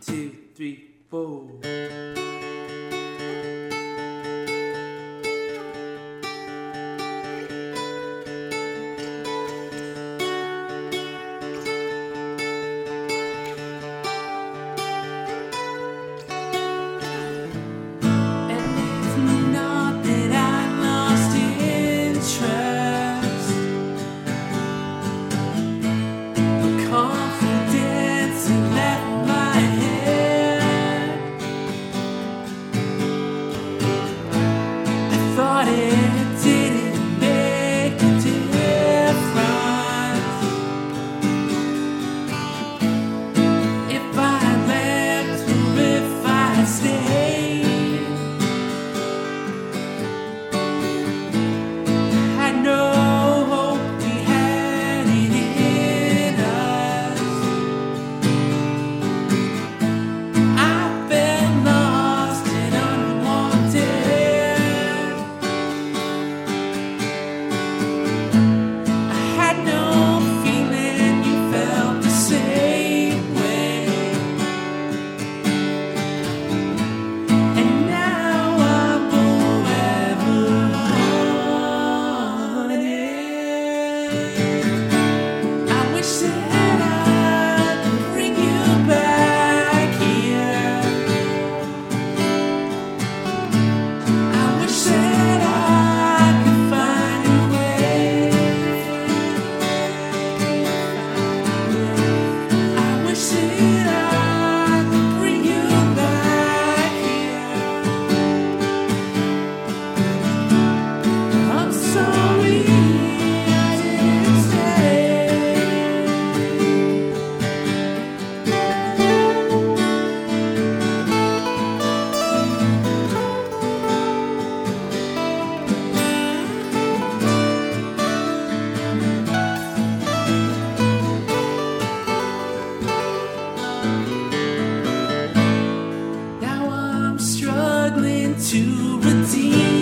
two, three, four. To redeem